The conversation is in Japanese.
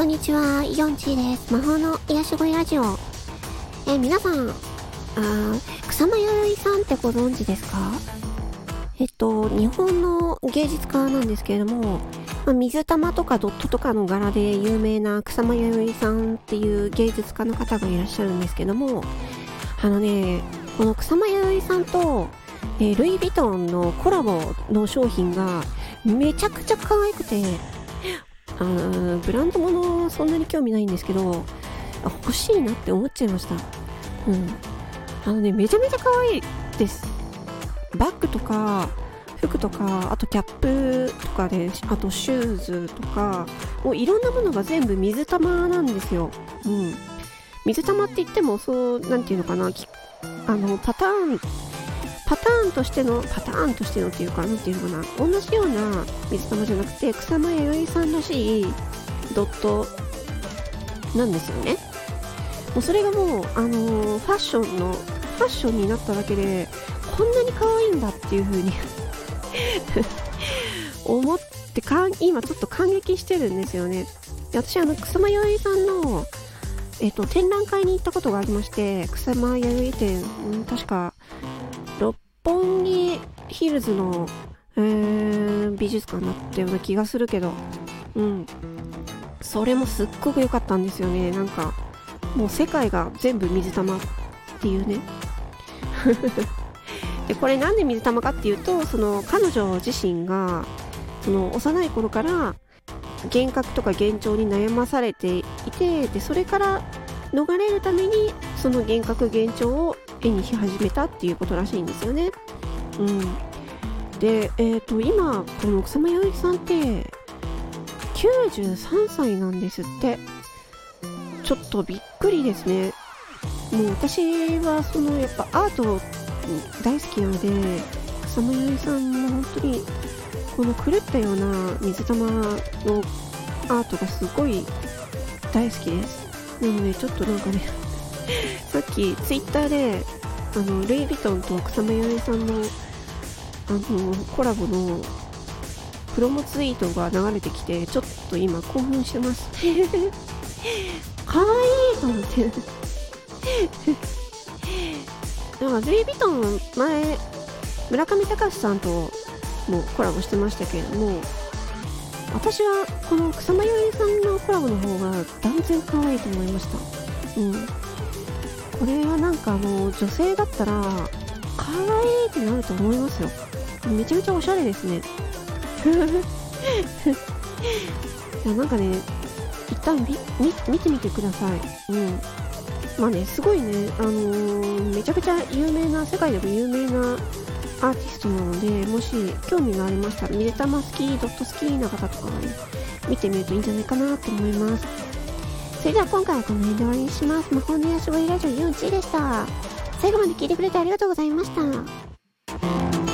こんにちは、イオンチーです。魔法の癒し声ラジオ。え皆さん、あ草間彌生さんってご存知ですか？えっと、日本の芸術家なんですけれども、ま、水玉とかドットとかの柄で有名な草間彌生さんっていう芸術家の方がいらっしゃるんですけども、あのね、この草間彌生さんと、えールイ・ヴィトンのコラボの商品がめちゃくちゃ可愛くて、あブランド物そんなに興味ないんですけど、欲しいなって思っちゃいました。うん。あのね、めちゃめちゃ可愛いです。バッグとか、服とか、あとキャップとかで、あとシューズとか、もういろんなものが全部水玉なんですよ。うん。水玉って言っても、そう、なんていうのかな、あの、パターン、パターンとしての、パターンとしてのっていうか、なんていうのかな、同じような水玉じゃなくて、草間彌生さんらしいドットなんですよね。もうそれがもう、あのーファッションの、ファッションになっただけで、こんなに可愛いんだっていう風に 思ってか、今ちょっと感激してるんですよね。私、あの、草間彌生さんの、えっと、展覧会に行ったことがありまして、草間彌生展、うん確か、本木ヒルズの、えー美術館だったような気がするけど、うん。それもすっごく良かったんですよね。なんか、もう世界が全部水玉っていうね。で、これなんで水玉かっていうと、その彼女自身が、その幼い頃から幻覚とか幻聴に悩まされていて、で、それから逃れるために、その幻覚幻聴を絵にし始めたっていうことらしいんですよね。うん。で、えっ、と、今、この草間彌生さんって、93歳なんですって。ちょっとびっくりですね。もう私は、その、やっぱアート大好きなので、草間彌生さんの本当に、この狂ったような水玉のアートがすごい大好きです。なので、ちょっとなんかね、さっきツイッターで、あの、ルイ・ヴィトンと草間彌生さんの、あの、コラボのプロモツイートが流れてきて、ちょっと今興奮してます。かわいいと思って。なんか、ルイ・ヴィトン前、村上隆さんともコラボしてましたけれども、私はこの草間彌生さんのコラボの方が断然可愛いと思いました。うん。これはなんかあの、女性だったら、可愛いってなると思いますよ。めちゃめちゃおしゃれですね。いや、なんかね、一旦見てみてください。うん。まあね、すごいね、あのーめちゃくちゃ有名な、世界でも有名なアーティストなので、もし興味がありましたら、水玉好き、ドット好きな方とかね、見てみるといいんじゃないかなと思います。それでは今回はこの辺で終わりにします。魔法の癒し声ラジオ41でした。最後まで聞いてくれてありがとうございました。